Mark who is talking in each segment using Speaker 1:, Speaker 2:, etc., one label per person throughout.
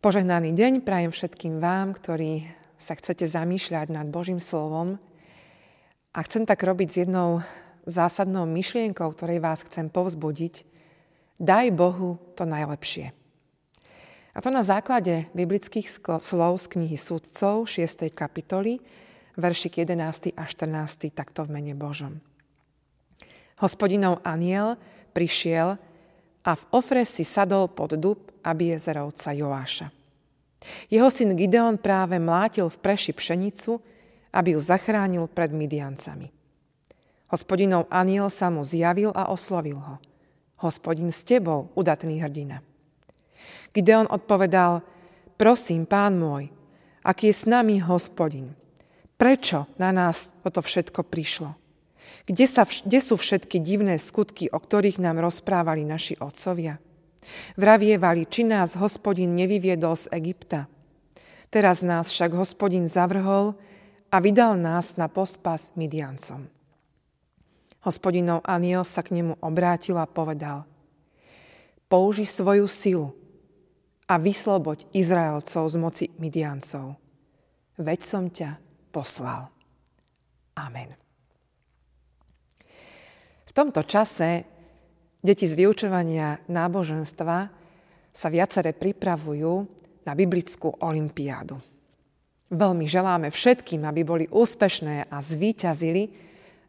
Speaker 1: Požehnaný deň prajem všetkým vám, ktorí sa chcete zamýšľať nad Božím slovom. A chcem tak robiť s jednou zásadnou myšlienkou, ktorej vás chcem povzbudiť. Daj Bohu to najlepšie. A to na základe biblických slov z knihy Sudcov 6. kapitoly, veršik 11. a 14. takto v mene Božom. Hospodinov aniel prišiel a v Ofre si sadol pod dub Abiezerovca Joáša. Jeho syn Gideon práve mlátil v preši pšenicu, aby ju zachránil pred Midiancami. Hospodinov aniel sa mu zjavil a oslovil ho. Hospodin s tebou, udatný hrdina. Gideon odpovedal, prosím, pán môj, aký je s nami hospodin? Prečo na nás toto všetko prišlo? Kde, sa, kde sú všetky divné skutky, o ktorých nám rozprávali naši otcovia? Vravievali, či nás hospodin nevyviedol z Egypta. Teraz nás však hospodin zavrhol a vydal nás na pospas Midiancom. Hospodinov aniel sa k nemu obrátil a povedal, použi svoju silu a vysloboď Izraelcov z moci Midiancov. Veď som ťa poslal. Amen. V tomto čase deti z vyučovania náboženstva sa viacere pripravujú na biblickú olimpiádu. Veľmi želáme všetkým, aby boli úspešné a zvíťazili,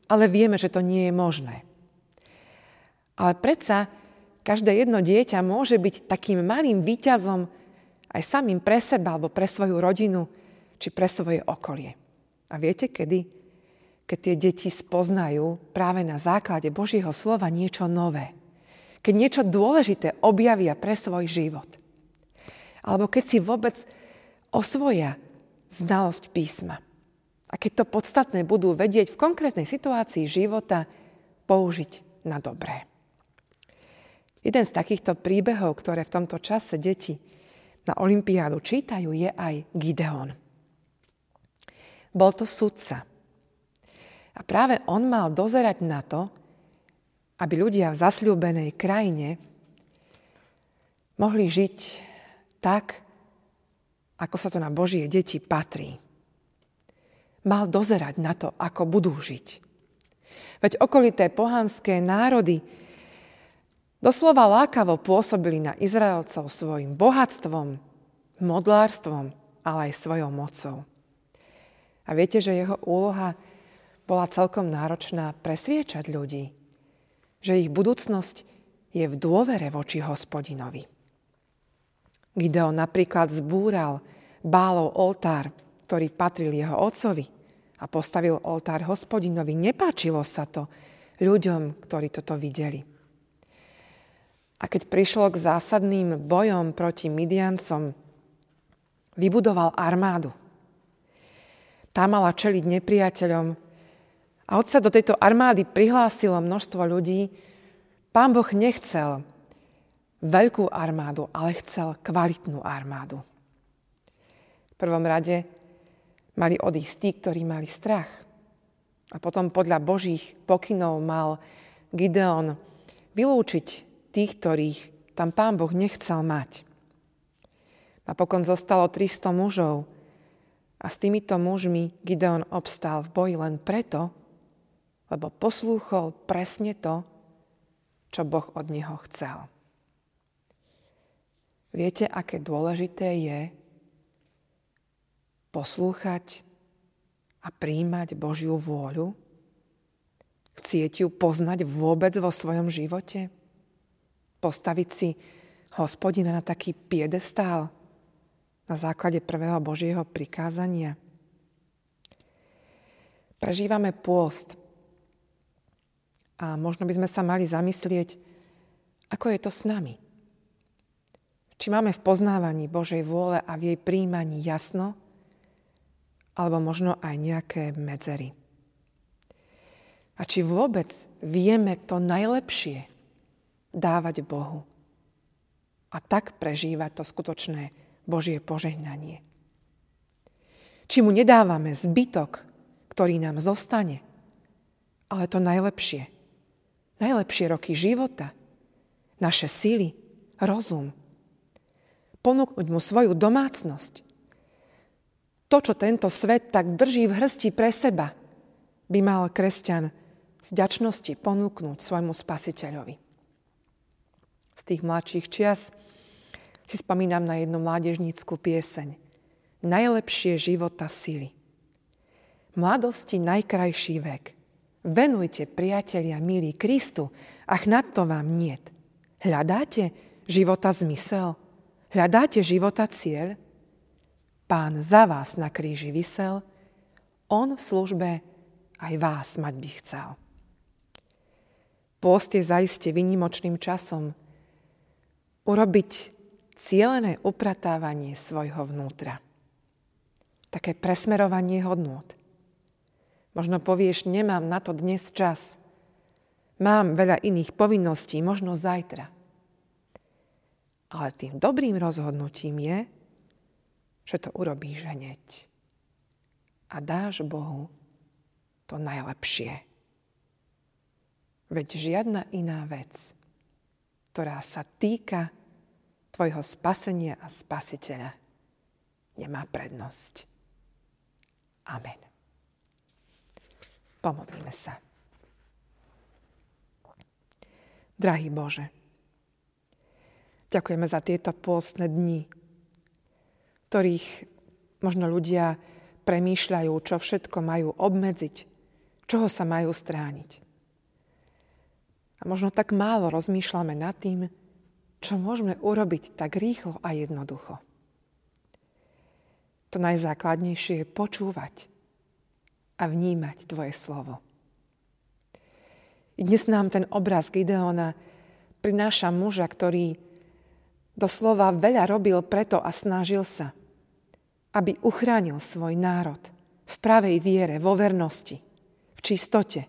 Speaker 1: ale vieme, že to nie je možné. Ale predsa každé jedno dieťa môže byť takým malým výťazom aj samým pre seba alebo pre svoju rodinu či pre svoje okolie. A viete kedy? Keď tie deti spoznajú práve na základe Božieho slova niečo nové. Keď niečo dôležité objavia pre svoj život. Alebo keď si vôbec osvoja znalosť písma. A keď to podstatné budú vedieť v konkrétnej situácii života použiť na dobré. Jeden z takýchto príbehov, ktoré v tomto čase deti na Olympiádu čítajú, je aj Gideon. Bol to sudca, a práve on mal dozerať na to, aby ľudia v zasľúbenej krajine mohli žiť tak, ako sa to na Božie deti patrí. Mal dozerať na to, ako budú žiť. Veď okolité pohanské národy doslova lákavo pôsobili na Izraelcov svojim bohatstvom, modlárstvom, ale aj svojou mocou. A viete, že jeho úloha bola celkom náročná presviečať ľudí, že ich budúcnosť je v dôvere voči hospodinovi. Gideon napríklad zbúral bálov oltár, ktorý patril jeho otcovi a postavil oltár hospodinovi. Nepáčilo sa to ľuďom, ktorí toto videli. A keď prišlo k zásadným bojom proti Midiancom, vybudoval armádu. Tá mala čeliť nepriateľom, a od sa do tejto armády prihlásilo množstvo ľudí. Pán Boh nechcel veľkú armádu, ale chcel kvalitnú armádu. V prvom rade mali odísť tí, ktorí mali strach. A potom podľa Božích pokynov mal Gideon vylúčiť tých, ktorých tam pán Boh nechcel mať. Napokon zostalo 300 mužov a s týmito mužmi Gideon obstál v boji len preto, lebo poslúchol presne to, čo Boh od neho chcel. Viete, aké dôležité je poslúchať a príjmať Božiu vôľu? Chcieť ju poznať vôbec vo svojom živote? Postaviť si hospodina na taký piedestál na základe prvého Božieho prikázania? Prežívame pôst, a možno by sme sa mali zamyslieť, ako je to s nami. Či máme v poznávaní Božej vôle a v jej príjmaní jasno, alebo možno aj nejaké medzery. A či vôbec vieme to najlepšie dávať Bohu a tak prežívať to skutočné Božie požehnanie. Či mu nedávame zbytok, ktorý nám zostane, ale to najlepšie – najlepšie roky života, naše síly, rozum. Ponúknuť mu svoju domácnosť. To, čo tento svet tak drží v hrsti pre seba, by mal kresťan z ďačnosti ponúknuť svojmu spasiteľovi. Z tých mladších čias si spomínam na jednu mládežníckú pieseň. Najlepšie života sily. Mladosti najkrajší vek. Venujte, priatelia, milí Kristu, ach nad to vám niet. Hľadáte života zmysel? Hľadáte života cieľ? Pán za vás na kríži vysel, on v službe aj vás mať by chcel. Pôst je zaiste vynimočným časom urobiť cielené upratávanie svojho vnútra. Také presmerovanie hodnôt. Možno povieš, nemám na to dnes čas. Mám veľa iných povinností, možno zajtra. Ale tým dobrým rozhodnutím je, že to urobíš hneď. A dáš Bohu to najlepšie. Veď žiadna iná vec, ktorá sa týka tvojho spasenia a spasiteľa nemá prednosť. Amen. Pomodlíme sa. Drahý Bože, ďakujeme za tieto pôstne dni, ktorých možno ľudia premýšľajú, čo všetko majú obmedziť, čoho sa majú strániť. A možno tak málo rozmýšľame nad tým, čo môžeme urobiť tak rýchlo a jednoducho. To najzákladnejšie je počúvať a vnímať Tvoje slovo. I dnes nám ten obraz Gideona prináša muža, ktorý doslova veľa robil preto a snažil sa, aby uchránil svoj národ v pravej viere, vo vernosti, v čistote,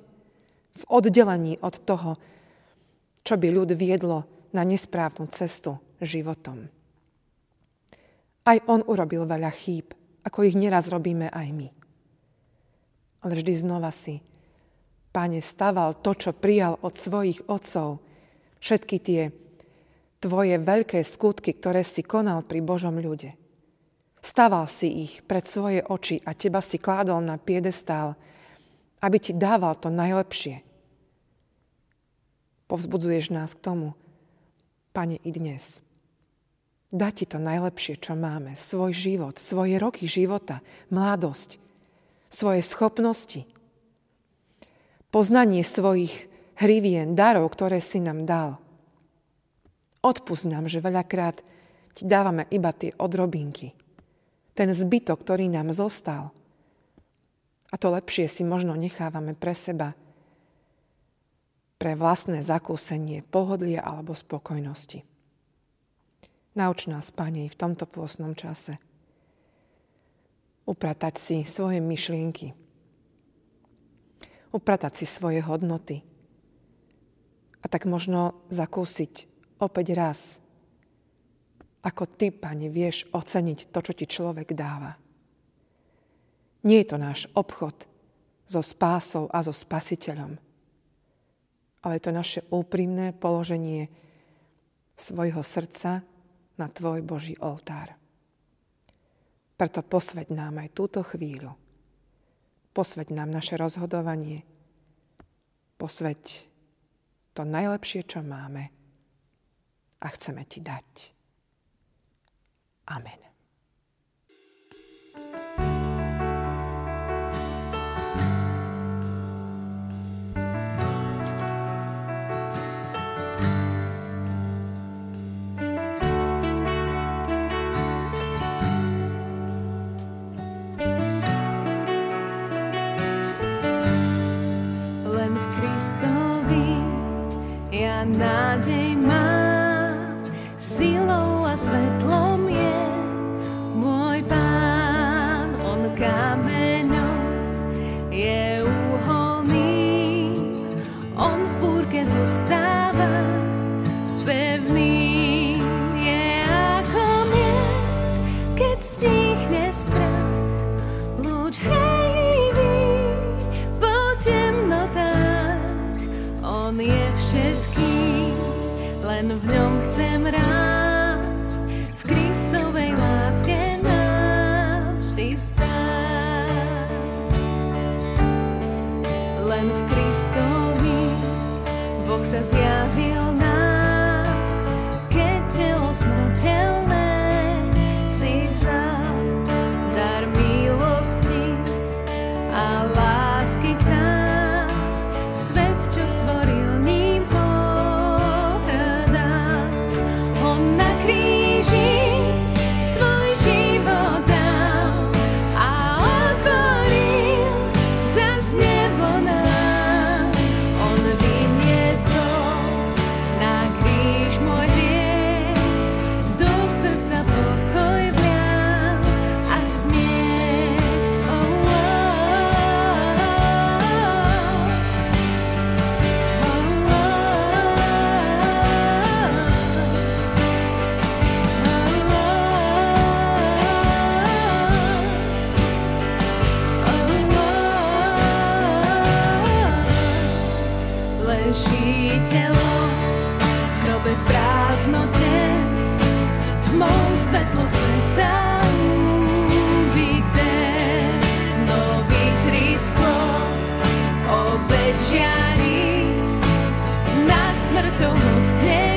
Speaker 1: v oddelení od toho, čo by ľud viedlo na nesprávnu cestu životom. Aj on urobil veľa chýb, ako ich neraz robíme aj my. Ale vždy znova si, Pane, staval to, čo prijal od svojich otcov, všetky tie tvoje veľké skutky, ktoré si konal pri Božom ľude. Staval si ich pred svoje oči a teba si kládol na piedestál, aby ti dával to najlepšie. Povzbudzuješ nás k tomu, Pane, i dnes. Dá ti to najlepšie, čo máme. Svoj život, svoje roky života, mladosť, svoje schopnosti, poznanie svojich hrivien, darov, ktoré si nám dal. Odpust nám, že veľakrát ti dávame iba tie odrobinky. Ten zbytok, ktorý nám zostal. A to lepšie si možno nechávame pre seba, pre vlastné zakúsenie pohodlia alebo spokojnosti. Nauč nás, Pane, v tomto pôsnom čase upratať si svoje myšlienky, upratať si svoje hodnoty a tak možno zakúsiť opäť raz, ako Ty, Pane, vieš oceniť to, čo Ti človek dáva. Nie je to náš obchod so spásou a so spasiteľom, ale je to naše úprimné položenie svojho srdca na Tvoj Boží oltár. Preto posveď nám aj túto chvíľu. Posveď nám naše rozhodovanie. Posveď to najlepšie, čo máme a chceme Ti dať. Amen.
Speaker 2: Nádej mám, silou a svetlom je môj pán, on kameňom je úholný, on v búrke zostáva pevný, je ako mier, keď stichne strach, lúč hejivý všetkých, len v ňom chcem rásť, v Kristovej láske navždy stáť. Len v Kristovi Boh sa zjaví neteší telo, hrobe v prázdnote, tmou svetlo sveta ubité. Nový trísklo, obeď žiari, nad smrťou mocne